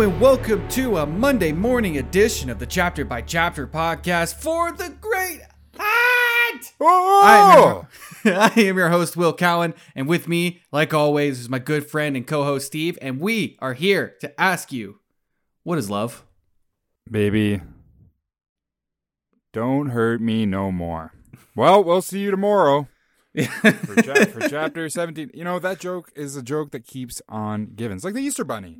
Hello and welcome to a Monday morning edition of the Chapter by Chapter podcast for the Great Hunt. Oh! I am, your, I am your host Will Cowan, and with me, like always, is my good friend and co-host Steve, and we are here to ask you, what is love? Baby, don't hurt me no more. Well, we'll see you tomorrow for, cha- for chapter 17. You know, that joke is a joke that keeps on giving. It's like the Easter Bunny.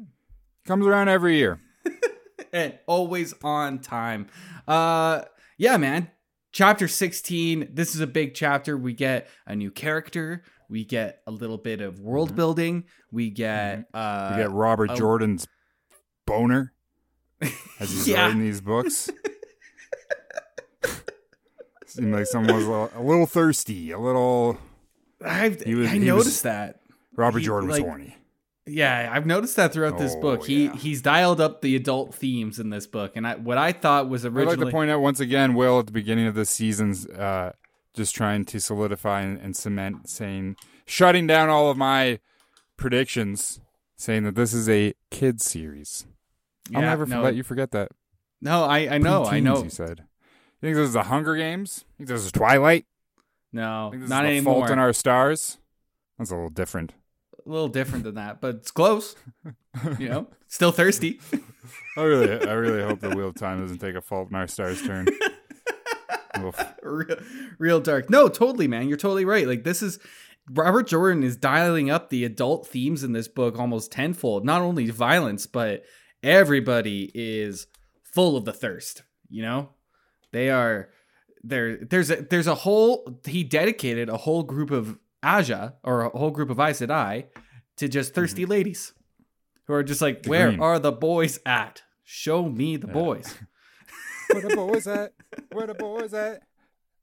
Comes around every year. and always on time. Uh yeah, man. Chapter 16. This is a big chapter. We get a new character. We get a little bit of world building. We get uh We get Robert oh. Jordan's boner as he's Yeah. writing these books. Seemed like someone was a little, a little thirsty, a little. I've, was- I noticed was- that. Robert He, Jordan was like, horny. Yeah, I've noticed that throughout this Oh, book. He yeah. he's dialed up the adult themes in this book, and I, what I thought was originally. I'd like to point out once again, Will, at the beginning of the season's uh, just trying to solidify and, and cement, saying, shutting down all of my predictions, saying that this is a kids series. I'll Yeah, never no, let you forget that. No, I I know, I know. You said. You think this is the Hunger Games? You think this is Twilight? No, not is anymore. Fault in Our Stars? That's a little different. A little different than that, but it's close. you know, still thirsty. I really, I really hope the Wheel of Time doesn't take a Fault in Our Stars turn. Real, real dark. No, totally, man. You're totally right. Like this is Robert Jordan is dialing up the adult themes in this book almost tenfold. Not only violence, but everybody is full of the thirst. You know, they are there. There's a there's a whole he dedicated a whole group of Ajah or a whole group of Aes Sedai to just thirsty ladies who are just like, The where green. are the boys at? Show me the boys. Where the boys at? Where the boys at?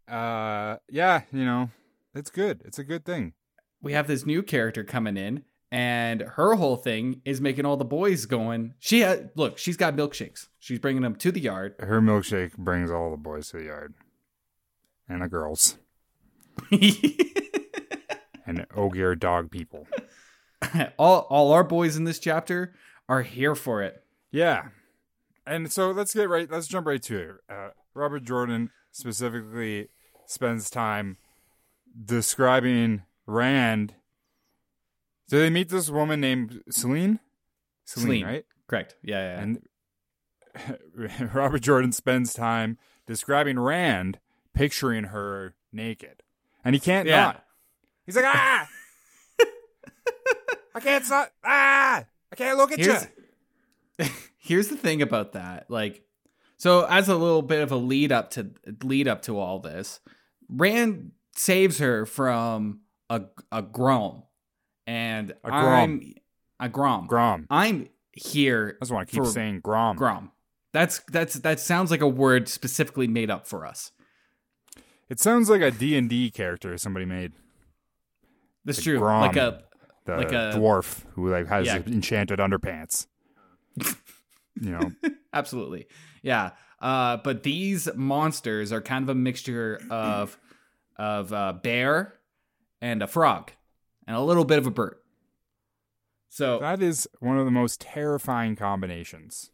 Uh, yeah, you know, it's good. It's a good thing. we have this new character coming in and her whole thing is making all the boys going she had look she's got milkshakes she's bringing them to the yard Her milkshake brings all the boys to the yard, and the girls, and Ogier dog people. all, all our boys in this chapter are here for it Yeah, and so let's get right. Let's jump right to it. Uh, Robert Jordan specifically spends time describing Rand. Do they meet this woman named Selene? Selene. right? correct yeah yeah, yeah. And Robert Jordan spends time describing Rand, picturing her naked, and he can't Yeah. not. He's like, ah, I can't stop. Ah, I can't look at here's you. here's the thing about that like so as a little bit of a lead up to lead up to all this rand saves her from a a grom and I'm a grom Grom. i'm here I just want to keep saying Grom. Grom. That's that's that sounds like a word specifically made up for us. It sounds like a D and D character somebody made. That's Like true. Grom. Like a The Like a- dwarf who like has Yeah. enchanted underpants. you know, absolutely. Yeah. Uh but these monsters are kind of a mixture of of a bear and a frog and a little bit of a bird. So that is one of the most terrifying combinations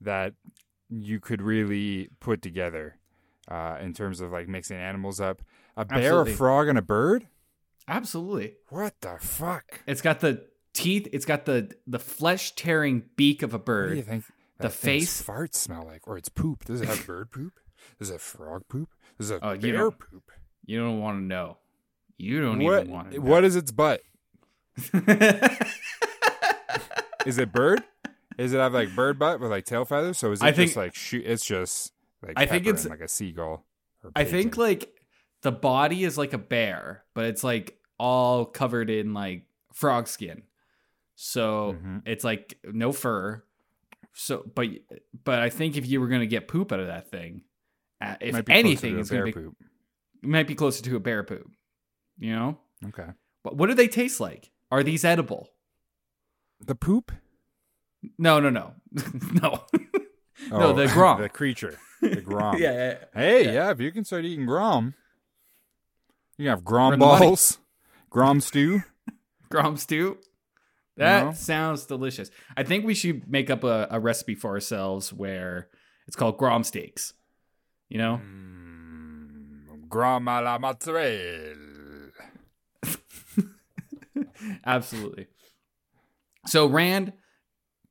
that you could really put together uh, in terms of like mixing animals up. A bear, Absolutely. a frog, and a bird. Absolutely. What the fuck? It's got the teeth, it's got the the flesh tearing beak of a bird. What do you think? The face- farts smell like, or it's poop. Does it have bird poop? Does it have frog poop? Does it Oh, have you bear don't- poop? You don't want to know. You don't What? even want to Know. What is its butt? Is it bird? Is it have like bird butt with like tail feathers? So is it I just think- like shoot? It's just like I think it's- like a seagull. or I think like the body is like a bear, but it's like all covered in like frog skin. So Mhm. it's like no fur. So but but I think if you were gonna get poop out of that thing, uh, if Might be anything, to a it's gonna be poop. it might be closer to a bear poop. You know, Okay. but what do they taste like? Are these edible? The poop? No, no, no, no. No, Oh, the grom. the creature. The grom. yeah, yeah, Hey, Yeah. yeah. if you can start eating grom, you have grom balls, grom stew. Grom stew. That sounds delicious. I think we should make up a, a recipe for ourselves where it's called Grom steaks. You know? Mm, Gram alla mozzarella. Absolutely. So Rand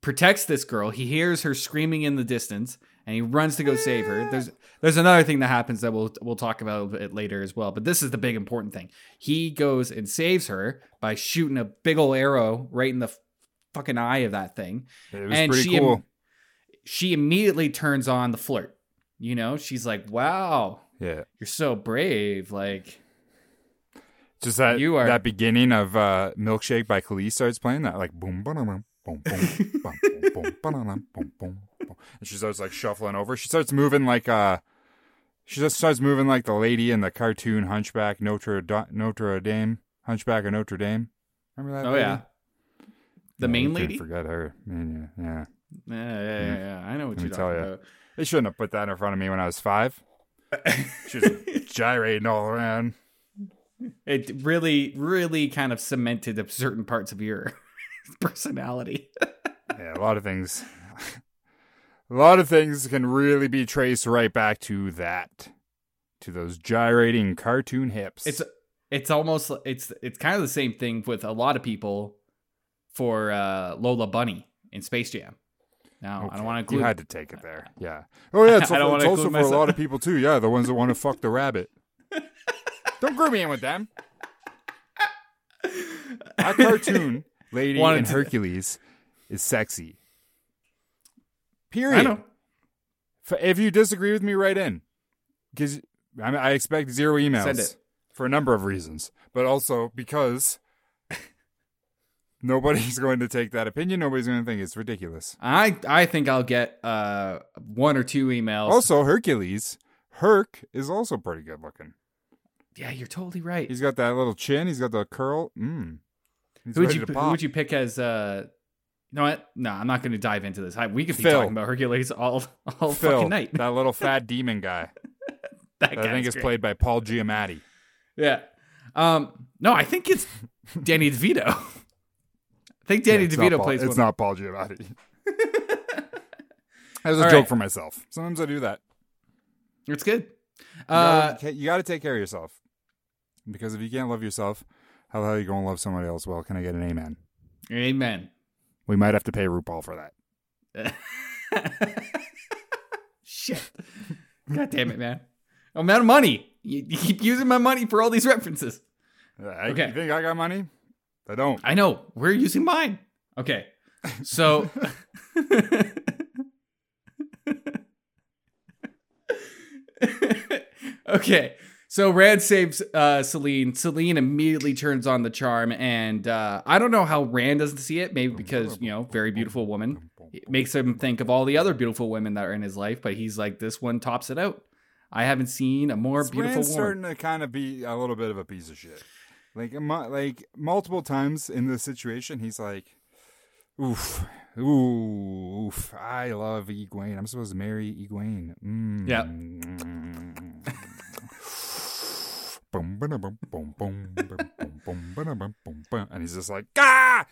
protects this girl. He hears her screaming in the distance and he runs to go save her. There's there's another thing that happens that we'll we'll talk about a bit later as well, but this is the big important thing. He goes and saves her by shooting a big old arrow right in the fucking eye of that thing. It was And pretty she- cool. She immediately turns on the flirt. You know, she's like, "Wow, yeah. you're so brave." Like, Just that You are- that beginning of uh, Milkshake by Kelis starts playing that like boom boom boom boom boom boom boom boom boom boom and she starts like shuffling over. She starts moving like uh she just starts moving like the lady in the cartoon Hunchback Notre Da- Notre Dame Hunchback of Notre Dame. Remember that? oh lady? yeah. The Yeah, main lady? Forget her. Man, yeah, yeah. Yeah, yeah, yeah, yeah. I know what Let you're talking ya. about. They shouldn't have put that in front of me when I was five. She was gyrating all around. it really, really kind of cemented certain parts of your personality. Yeah, a lot of things. A lot of things can really be traced right back to that, to those gyrating cartoon hips. It's it's almost it's it's kind of the same thing with a lot of people for uh, Lola Bunny in Space Jam. Now I don't want to include. You had to take it there. Yeah. Oh yeah, it's, I don't it's also for a lot of people too. Yeah, the ones that want to fuck the rabbit. Don't group me in with them. A cartoon lady in to- Hercules is sexy. Period. I know. If you disagree with me, write in because I, expect zero emails Send it. for a number of reasons, but also because nobody's going to take that opinion. Nobody's going to think it's ridiculous. I I think I'll get uh one or two emails. Also, Hercules, Herc is also pretty good looking. yeah, you're totally right. He's got that little chin. He's got the curl. Mm. He's Who would you to who would you pick as uh? You know what? No, I'm not going to dive into this. We could be Phil. talking about Hercules all all Phil, fucking night. that little fat demon guy. That that I think is played by Paul Giamatti. Yeah. Um. No, I think it's Danny DeVito. I think Danny Yeah, DeVito Paul- plays It's not Paul Giamatti. As a All joke right. for myself. Sometimes I do that. It's good. Uh, you gotta take care of yourself. Because if you can't love yourself, how the hell are you gonna love somebody else? Well, can I get an amen? amen. We might have to pay RuPaul for that. Shit. God damn it, man. Amount of money. You, you keep using my money for all these references. I, Okay. You think I got money? I don't. I know. We're using mine. Okay. So. okay. So Rand saves uh, Selene. Selene immediately turns on the charm, and uh, I don't know how Rand doesn't see it. Maybe because you know, very beautiful woman. It makes him think of all the other beautiful women that are in his life, but he's like, this one tops it out. I haven't seen a more beautiful Rand's woman. starting to kind of be a little bit of a piece of shit. Like, like multiple times in this situation, he's like, "Oof, ooh, oof, I love Egwene. I'm supposed to marry Egwene." Mm. Yeah. Boom, boom, boom, boom, boom, boom, boom, boom, boom. And he's just like, ah!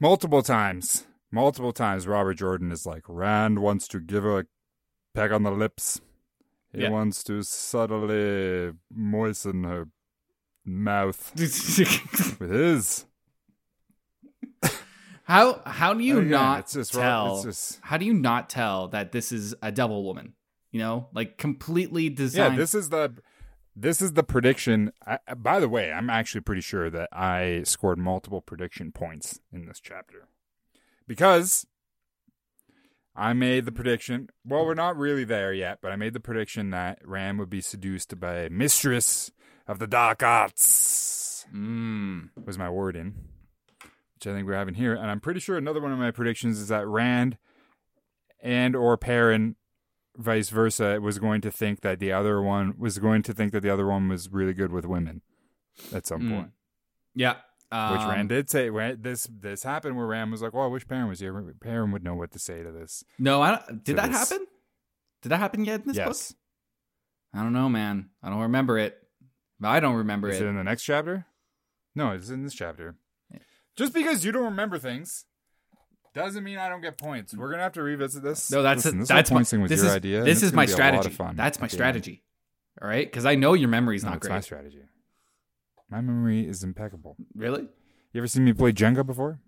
Multiple times, multiple times, Robert Jordan is like, Rand wants to give her a peck on the lips. He Yeah. wants to subtly moisten her mouth with his. how how do you Again, not tell? Just, How do you not tell that this is a devil woman? You know, like completely designed. yeah, this is the this is the prediction. I, by the way, I'm actually pretty sure that I scored multiple prediction points in this chapter because I made the prediction. Well, we're not really there yet, but I made the prediction that Ram would be seduced by a mistress of the dark arts. Mm. Was my wording, which I think we're having here, and I'm pretty sure another one of my predictions is that Rand and or Perrin vice versa was going to think that the other one was going to think that the other one was really good with women at some Mm. point. Yeah. Which Um, Rand did say. This this happened where Rand was like, "Well, I wish Perrin was here. Perrin would know what to say to this." No, I don't, did that this. happen? Did that happen yet in this yes, book? I don't know, man. I don't remember it. I don't remember is it. it in the next chapter? No, it's in this chapter. Just because you don't remember things doesn't mean I don't get points. We're gonna have to revisit this. No, that's Listen, a, this that's my points thing was this your is idea. and this is my be a lot of strategy. fun That's my at the end. strategy. All right, because I know your memory's No, not it's great. my strategy. My memory is impeccable. Really? You ever seen me play Jenga before?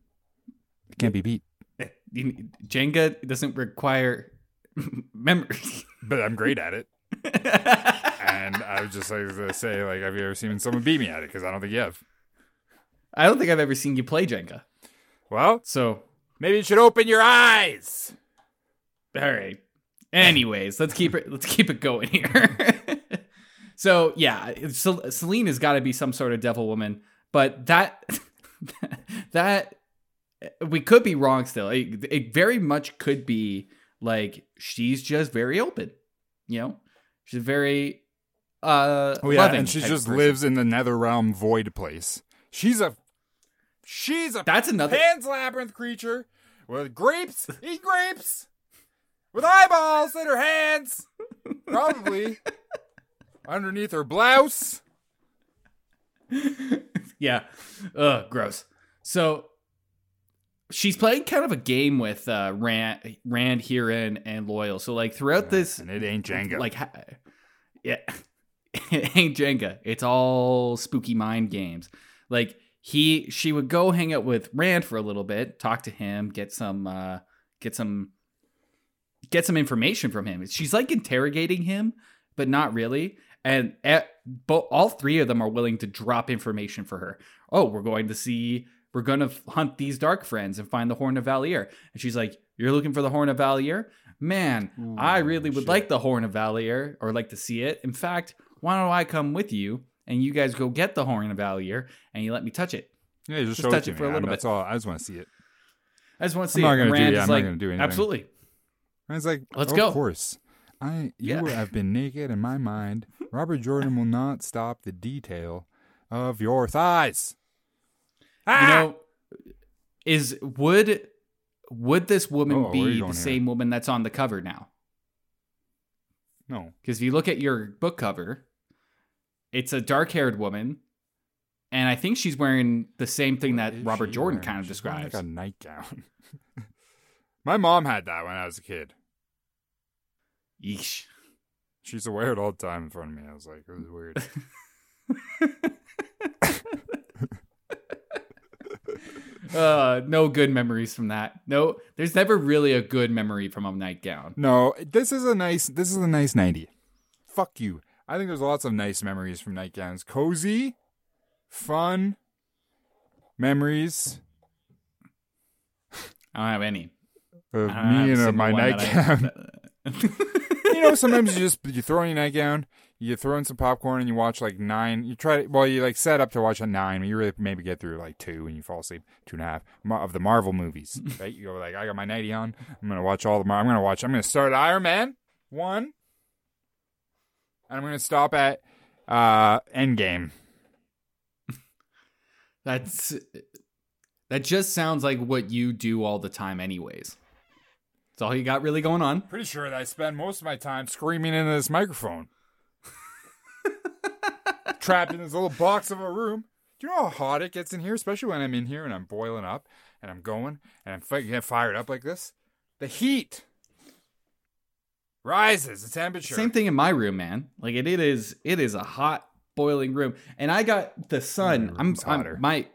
It can't be beat. Jenga doesn't require memory. But I'm great at it. And I was just like to say, like, have you ever seen someone beat me at it? Because I don't think you have. I don't think I've ever seen you play Jenga. Well, So, maybe you should open your eyes. all right. Anyways, let's keep it let's keep it going here. so, yeah, Cel- Selene has got to be some sort of devil woman, but that that we could be wrong still. It, it very much could be like she's just very open. You know? She's very uh Oh yeah, and she just person. lives in the nether realm void place. She's a she's a That's another Pan's labyrinth creature with grapes, eat grapes, with eyeballs in her hands, probably underneath her blouse. yeah. Ugh, gross. So she's playing kind of a game with uh, Rand, Rand, Hurin, and Loial. So like throughout this, and it ain't Jenga. like, ha- yeah, it ain't Jenga. It's all spooky mind games. Like he, she would go hang out with Rand for a little bit, talk to him, get some, uh, get some, get some information from him. She's like interrogating him, but not really. And at, but all three of them are willing to drop information for her. Oh, we're going to see, we're going to hunt these dark friends and find the Horn of Valere. And she's like, You're looking for the Horn of Valere? Man, Ooh, I really would shit. like the Horn of Valere or like to see it. In fact, why don't I come with you and you guys go get the Horn of Valere and you let me touch it? yeah, just, just show touch it it to for a little I'm- That's all. I just want to see it. I just want to I'm see not gonna do- yeah, I'm not like, gonna do anything. Absolutely. And it's like, Let's of go. course, I you Yeah. have been naked in my mind. Robert Jordan will not stop the detail of your thighs. Ah! You know, is would would this woman Oh, where are you be the here? same woman that's on the cover now? no, Because if you look at your book cover, it's a dark haired woman. And I think she's wearing the same thing that Robert Jordan wearing? kind of She's describes. like a nightgown. my mom had that when I was a kid. Yeesh. She used to wear it all the time in front of me. I was like, it was weird. Uh, no good memories from that. No, there's never really a good memory from a nightgown. no, this is a nice. This is a nice ninety. Fuck you. I think there's lots of nice memories from nightgowns. Cozy, fun memories I don't have any. of me and single my I- nightgown. you know, sometimes you just you throw in your nightgown, you throw in some popcorn, and you watch like nine. You try to well, you like set up to watch a nine, but you really maybe get through like two, and you fall asleep two and a half of the Marvel movies. right? You go like, I got my nighty on. I'm gonna watch all the. Mar- I'm gonna watch. I'm gonna start Iron Man one, I'm gonna stop at uh Endgame. That's that just sounds like what you do all the time, anyways. That's all you got really going on. Pretty sure that I spend most of my time screaming into this microphone. Trapped in this little box of a room. Do you know how hot it gets in here? Especially when I'm in here and I'm boiling up and I'm going and I'm getting fired up like this. The heat rises the temperature. Same thing in my room, man. Like it, it is, it is a hot, boiling room, and I got the sun. I'm, hotter. I'm my.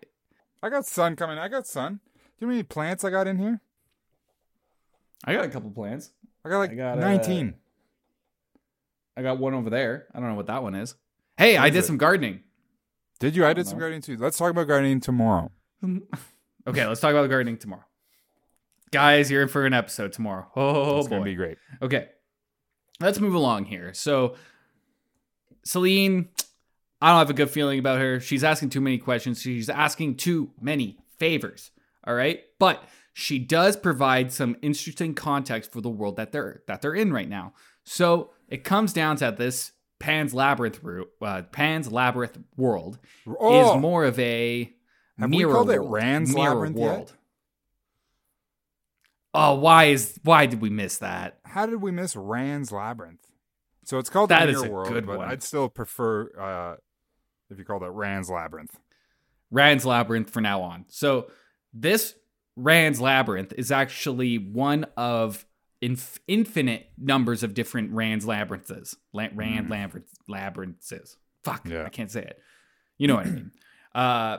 I got sun coming. I got sun. Do you know how many plants I got in here? I got a couple plants. I got like I got, uh, 19. I got one over there. I don't know what that one is. Hey, What I is did it? some gardening. Did you? I did don't some gardening too. Let's talk about gardening tomorrow. Okay, let's talk about the gardening tomorrow. Guys, you're in for an episode tomorrow. Oh it's boy. gonna be great. Okay. Let's move along here. So Selene, I don't have a good feeling about her. She's asking too many questions. She's asking too many favors. All right? But she does provide some interesting context for the world that they're that they're in right now. So it comes down to this Pan's Labyrinth route, uh, Pan's Labyrinth world Oh, is more of a Have we mirror called it world, Rand's mirror Labyrinth yet? Oh, why is why did we miss that? how did we miss Rand's Labyrinth? So it's called That the is Mirror a World, good but one. I'd still prefer uh, if you call that Rand's Labyrinth. Rand's Labyrinth for now on. So this Rand's Labyrinth is actually one of inf- infinite numbers of different Rand's Labyrinths. La- Rand Mm. Labyrinth Labyrinths. Fuck, Yeah. I can't say it. You know what I mean. Uh,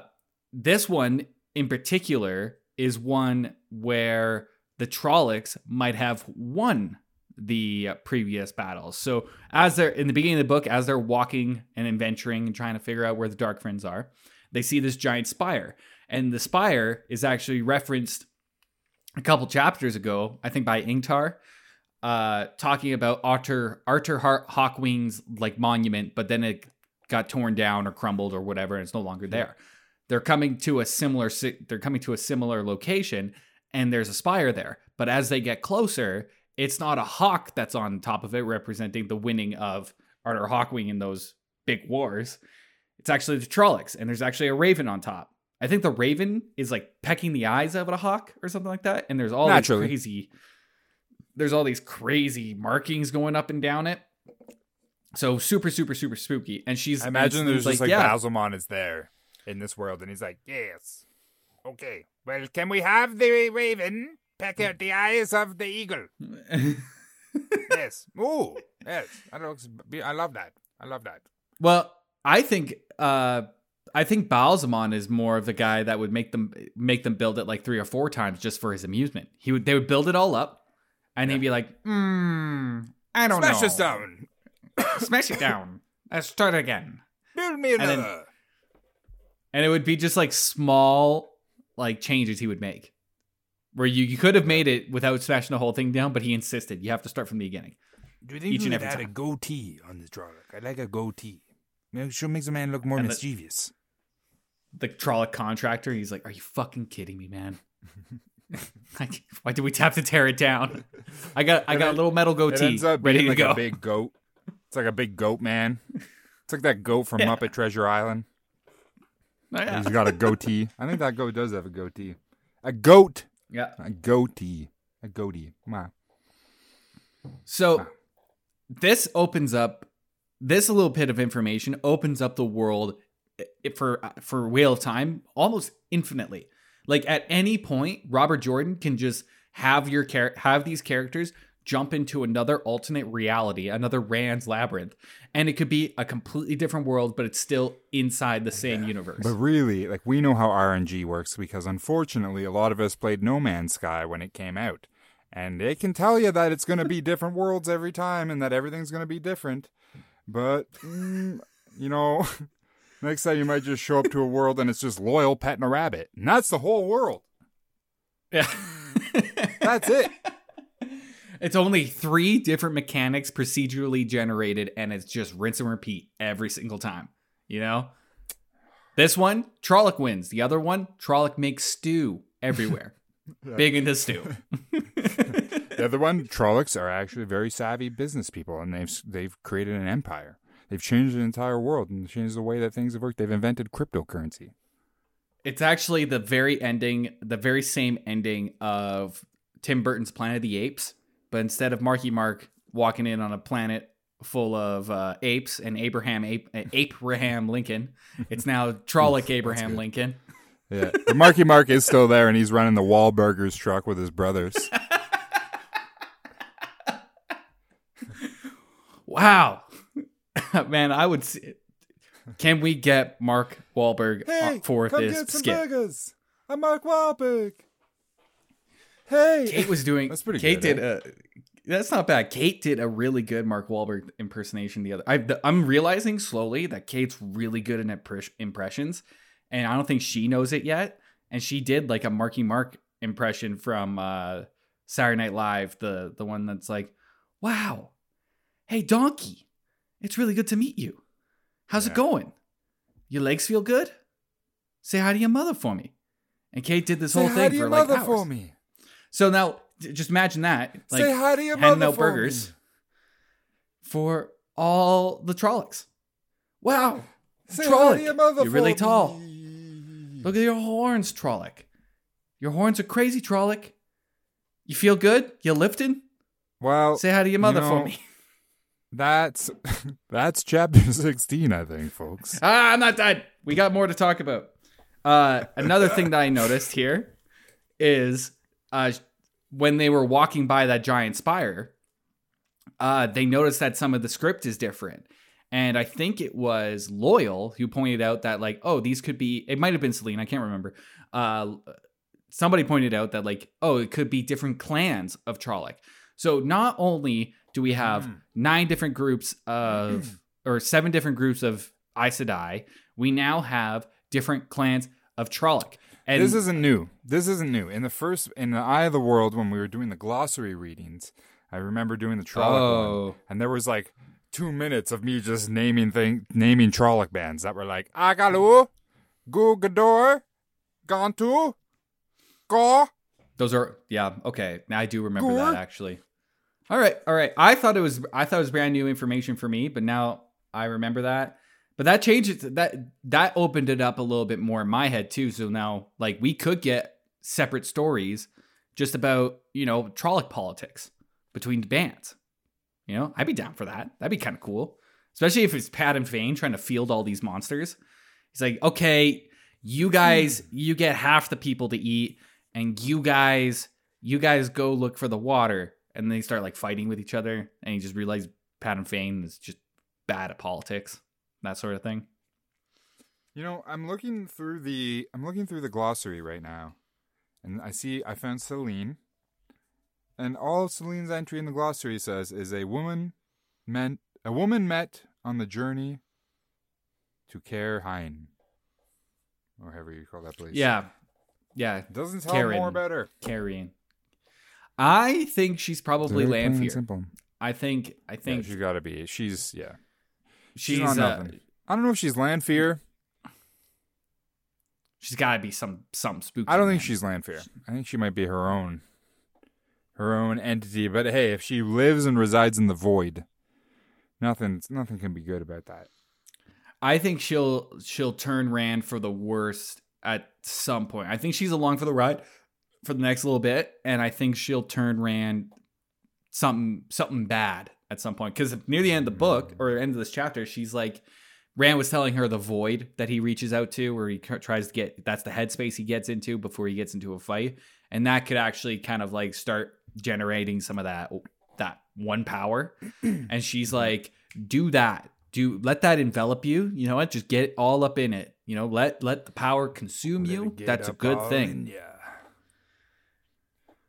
this one in particular is one where the Trollocs might have won the previous battles. So as they're in the beginning of the book, as they're walking and adventuring and trying to figure out where the Dark Friends are, they see this giant spire, and the spire is actually referenced a couple chapters ago, I think by Ingtar, uh, talking about Arthur Arthur Hawkwing's like monument, but then it got torn down or crumbled or whatever, and it's no longer there. They're coming to a similar they're coming to a similar location, and there's a spire there. But as they get closer, it's not a hawk that's on top of it, representing the winning of Arthur Hawkwing in those big wars. It's actually the Trollocs, and there's actually a raven on top. I think the raven is like pecking the eyes out of a hawk or something like that. And there's all Naturally. these crazy, there's all these crazy markings going up and down it. So super, super, super spooky. And she's I imagine and there's just like yeah, Ba'alzamon is there in this world, and he's like, "Yes, okay. Well, can we have the raven peck out the eyes of the eagle? yes. Ooh, yes. I don't. I love that. I love that. Well, I think uh I think Ba'alzamon is more of the guy that would make them make them build it like three or four times just for his amusement. He would they would build it all up and he'd be like, hmm, I don't Smash know. Smash this down. Smash it down. Let's start again. Build me then- another. And it would be just like small like changes he would make. Where you, you could have made it without smashing the whole thing down, but he insisted you have to start from the beginning. Do you think each you and every add a goatee on this Trolloc? I like a goatee. It sure makes a man look more And mischievous. the Trolloc contractor. He's like, "Are you fucking kidding me, man? Like, Why did we have to tear it down? I got I got it- a little metal goatee ready being to like go. a big goat. It's like a big goat man. It's like that goat from Yeah. Muppet Treasure Island. Oh, yeah. He's got a goatee. I think that goat does have a goatee. A goat. yeah. A goatee. A goatee. Come on. So this opens up this little bit of information opens up the world i- for uh, for Wheel of Time almost infinitely. Like at any point, Robert Jordan can just have your char- have these characters jump into another alternate reality, another Rand's labyrinth, and it could be a completely different world, but it's still inside the same universe. But really, like we know how RNG works because unfortunately, a lot of us played No Man's Sky when it came out, and it can tell you that it's going to be different worlds every time and that everything's going to be different. But mm, you know, next time you might just show up to a world and it's just Loial petting a rabbit, and that's the whole world. yeah. That's it. It's only three different mechanics procedurally generated, and it's just rinse and repeat every single time. You know? This one, Trolloc wins. The other one, Trolloc makes stew everywhere. Big into stew. The other one, Trollocs are actually very savvy business people, and they've they've created an empire. They've changed the entire world and changed the way that things have worked. They've invented cryptocurrency. it's actually the very ending, the very same ending of Tim Burton's Planet of the Apes, but instead of Marky Mark walking in on a planet full of uh, apes and Abraham Ape, uh, Abraham Lincoln, it's now Trolloc Abraham. Lincoln. Yeah, but Marky Mark is still there, and he's running the Wahlburgers truck with his brothers. Wow, man, I would. See, can we get Mark Wahlberg uh, for this skit? burgers. I'm Mark Wahlberg. Hey, Kate was doing. That's pretty Kate good, did a. That's not bad. Kate did a really good Mark Wahlberg impersonation the other. I, I'm realizing slowly that Kate's really good at impres- impressions, and I don't think she knows it yet. And she did like a Marky Mark impression from uh, Saturday Night Live, the the one that's like, "Wow, hey Donkey, it's really good to meet you. How's Yeah. it going? Your legs feel good? Say hi to your mother for me." And Kate did this Say whole thing to your for like hours. for me. So now, just imagine that. Like, Say hi to your handing mother out for burgers me. for all the Trollocs. Wow. Say Trolloc, hi to your mother you're really for tall. me. Look at your horns, Trolloc. Your horns are crazy, Trolloc. You feel good? You lifting? Well, Say hi to your mother for know- me. that's that's chapter sixteen, I think, folks. Ah, I'm not done. We got more to talk about. Uh, another thing that I noticed here is uh, when they were walking by that giant spire, uh, they noticed that some of the script is different. And I think it was Loial who pointed out that, like, oh, these could be, it might have been Selene, I can't remember. Uh, somebody pointed out that, like, oh, it could be different clans of Trolloc. So not only do we have Mm. nine different groups of, or seven different groups of Aes Sedai, we now have different clans of Trolloc. And this isn't new. This isn't new. In the first, in the Eye of the World, when we were doing the glossary readings, I remember doing the Trolloc Oh. one, and there was like two minutes of me just naming thing, naming Trolloc bands that were like Agalu, Gugador, Gantu, Go. Those are yeah, okay. Now I do remember that actually. All right, all right. I thought it was I thought it was brand new information for me, but now I remember that. But that changed it that that opened it up a little bit more in my head too. So now like we could get separate stories just about, you know, Trolloc politics between the bands. You know, I'd be down for that. That'd be kind of cool. Especially if it's Padan Fain trying to field all these monsters. He's like, okay, you guys, you get half the people to eat, and you guys, you guys go look for the water. And they start like fighting with each other, and you just realize Padan Fain is just bad at politics, that sort of thing. You know, I'm looking through the I'm looking through the glossary right now, and I see I found Selene, and all Selene's entry in the glossary says is a woman meant a woman met on the journey to Cairhien, or however you call that place. Yeah, yeah, doesn't tell Karen. more about her. carrying. I think she's probably Lanfear. I think, I think think she's got to be. She's yeah. She's not uh, nothing. I don't know if she's Lanfear. she's got to be some some spooky. I don't think man. she's Lanfear. I think she might be her own her own entity. But hey, if she lives and resides in the void, nothing nothing can be good about that. I think she'll she'll turn Rand for the worst at some point. I think she's along for the ride for the next little bit, and I think she'll turn Rand something something bad at some point. Because near the end of the book or end of this chapter, she's like, Rand was telling her the void that he reaches out to, where he tries to get that's the headspace he gets into before he gets into a fight, and that could actually kind of like start generating some of that that one power. and she's like, do that. Do let that envelop you. You know what? Just get all up in it. You know, let let the power consume you. That's a good thing. Yeah.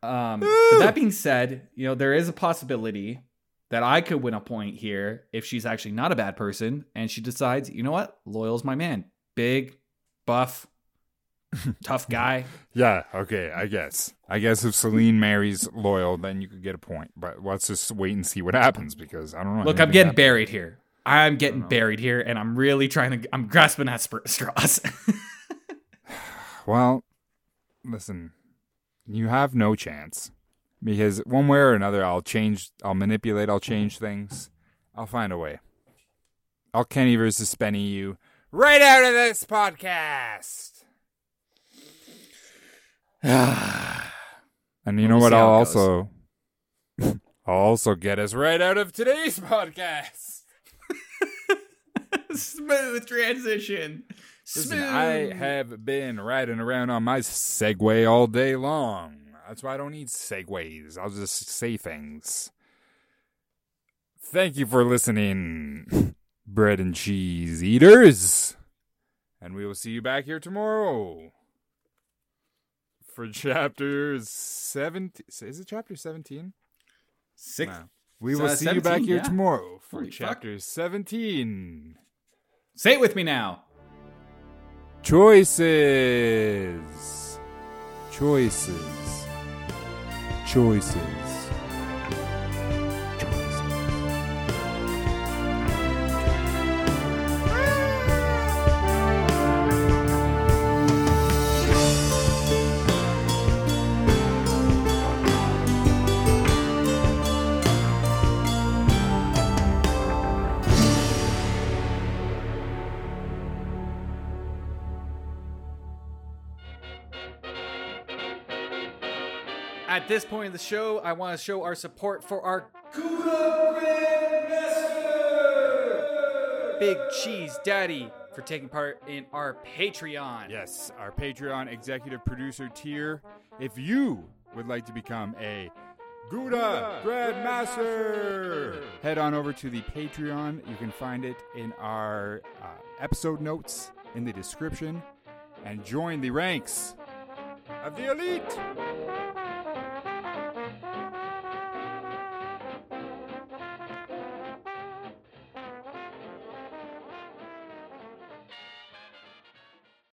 Um, that being said, you know, there is a possibility that I could win a point here if she's actually not a bad person and she decides, you know what, Loial's my man. Big, buff, tough guy. Yeah. Okay. I guess. I guess if Selene marries Loial, then you could get a point. But let's just wait and see what happens because I don't know. Look, I'm getting buried here. I'm getting buried here, and I'm really trying to. I'm grasping at straws. Well, listen, you have no chance because one way or another, I'll change, I'll manipulate, I'll change things, I'll find a way. I'll Kenny versus Spenny you right out of this podcast. And you know what? I'll also, I'll also get us right out of today's podcast. Smooth transition. Listen, I have been riding around on my Segway all day long. That's why I don't need segues. I'll just say things. Thank you for listening, bread and cheese eaters. And we will see you back here tomorrow for chapter 17. Is it chapter 17? Six. No. We will uh, see you back here yeah. tomorrow for Holy fuck. chapter 17. Say it with me now. Choices. Choices. Choices. At this point in the show, I want to show our support for our Gouda Grandmaster! Big Cheese Daddy for taking part in our Patreon. Yes, our Patreon executive producer tier. If you would like to become a Gouda Grandmaster, head on over to the Patreon. You can find it in our uh, episode notes in the description and join the ranks of the elite.